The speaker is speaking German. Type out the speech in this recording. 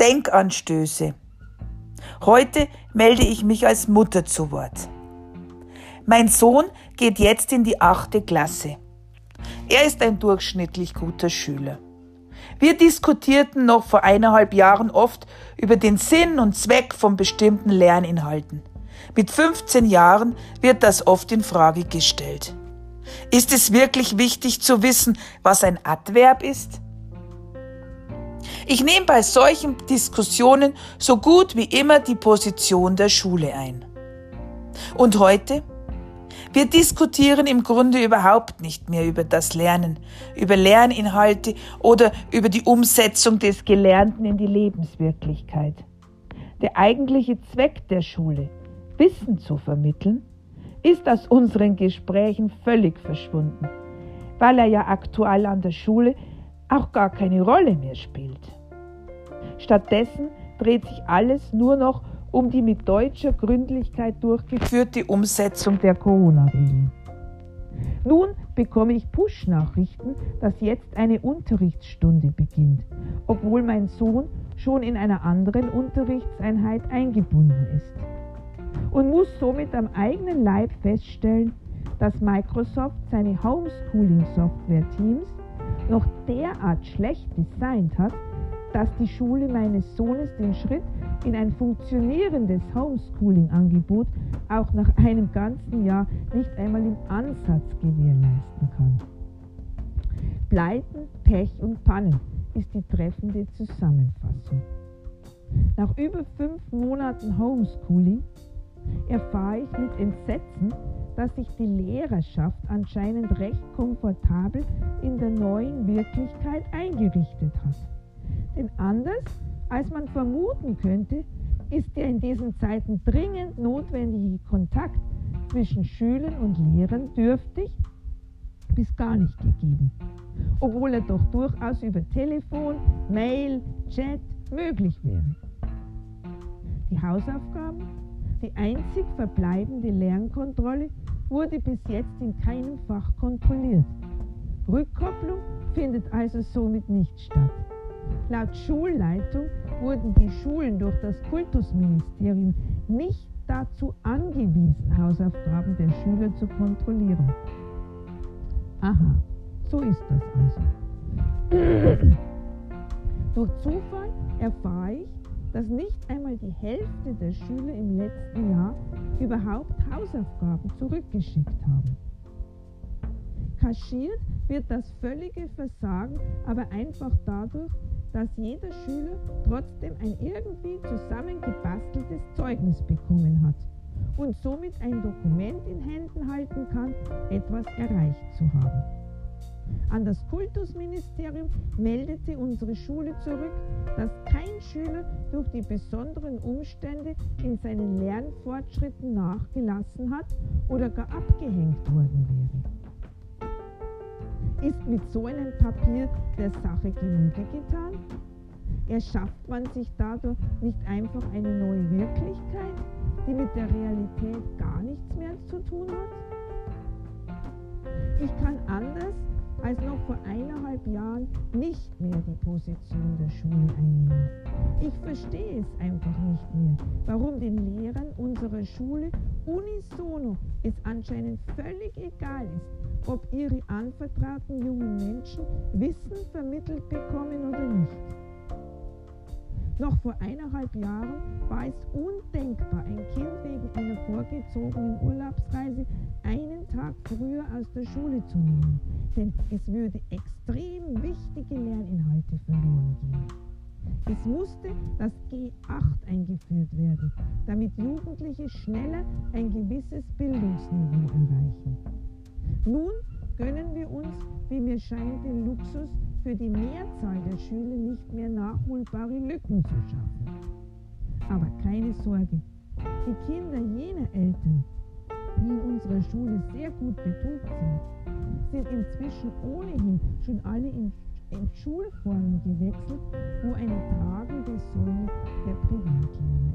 Denkanstöße. Heute melde ich mich als Mutter zu Wort. Mein Sohn geht jetzt in die achte Klasse. Er ist ein durchschnittlich guter Schüler. Wir diskutierten noch vor eineinhalb Jahren oft über den Sinn und Zweck von bestimmten Lerninhalten. Mit 15 Jahren wird das oft in Frage gestellt. Ist es wirklich wichtig zu wissen, was ein Adverb ist? Ich nehme bei solchen Diskussionen so gut wie immer die Position der Schule ein. Und heute? Wir diskutieren im Grunde überhaupt nicht mehr über das Lernen, über Lerninhalte oder über die Umsetzung des Gelernten in die Lebenswirklichkeit. Der eigentliche Zweck der Schule, Wissen zu vermitteln, ist aus unseren Gesprächen völlig verschwunden, weil er ja aktuell an der Schule auch gar keine Rolle mehr spielt. Stattdessen dreht sich alles nur noch um die mit deutscher Gründlichkeit durchgeführte Umsetzung der Corona-Regeln. Nun bekomme ich Push-Nachrichten, dass jetzt eine Unterrichtsstunde beginnt, obwohl mein Sohn schon in einer anderen Unterrichtseinheit eingebunden ist. Und muss somit am eigenen Leib feststellen, dass Microsoft seine Homeschooling-Software Teams noch derart schlecht designt hat, dass die Schule meines Sohnes den Schritt in ein funktionierendes Homeschooling-Angebot auch nach einem ganzen Jahr nicht einmal im Ansatz gewährleisten kann. Pleiten, Pech und Pannen ist die treffende Zusammenfassung. Nach über fünf Monaten Homeschooling erfahre ich mit Entsetzen, dass sich die Lehrerschaft anscheinend recht komfortabel in der neuen Wirklichkeit eingerichtet hat. Denn anders als man vermuten könnte, ist der in diesen Zeiten dringend notwendige Kontakt zwischen Schülern und Lehrern dürftig bis gar nicht gegeben, obwohl er doch durchaus über Telefon, Mail, Chat möglich wäre. Die Hausaufgaben, die einzig verbleibende Lernkontrolle, wurde bis jetzt in keinem Fach kontrolliert. Rückkopplung findet also somit nicht statt. Laut Schulleitung wurden die Schulen durch das Kultusministerium nicht dazu angewiesen, Hausaufgaben der Schüler zu kontrollieren. Aha, so ist das also. durch Zufall erfahre ich, dass nicht einmal die Hälfte der Schüler im letzten Jahr überhaupt Hausaufgaben zurückgeschickt haben. Kaschiert wird das völlige Versagen aber einfach dadurch, dass jeder Schüler trotzdem ein irgendwie zusammengebasteltes Zeugnis bekommen hat und somit ein Dokument in Händen halten kann, etwas erreicht zu haben. An das Kultusministerium meldete unsere Schule zurück, dass kein Schüler durch die besonderen Umstände in seinen Lernfortschritten nachgelassen hat oder gar abgehängt worden wäre. Ist mit so einem Papier der Sache Genüge getan? Erschafft man sich dadurch nicht einfach eine neue Wirklichkeit, die mit der Realität gar nichts mehr zu tun hat? Ich kann anders als noch vor eineinhalb Jahren nicht mehr die Position der Schule einnehmen. Ich verstehe es einfach nicht mehr, warum den Lehrern unserer Schule unisono es anscheinend völlig egal ist, ob ihre anvertrauten jungen Menschen Wissen vermittelt bekommen oder nicht. Noch vor eineinhalb Jahren war es undenkbar, ein Kind wegen einer vorgezogenen Urlaubsreise einen Tag früher aus der Schule zu nehmen, denn es würde extrem wichtige Lerninhalte verloren gehen. Es musste das G8 eingeführt werden, damit Jugendliche schneller ein gewisses Bildungsniveau erreichen. Nun gönnen wir uns, wie mir scheint, den Luxus, für die Mehrzahl der Schüler nicht mehr nachholbare Lücken zu schaffen. Aber keine Sorge, die Kinder jener Eltern, die in unserer Schule sehr gut betucht sind, sind inzwischen ohnehin schon alle in, in Schulformen gewechselt, wo eine tragende Säule der Privatlehrer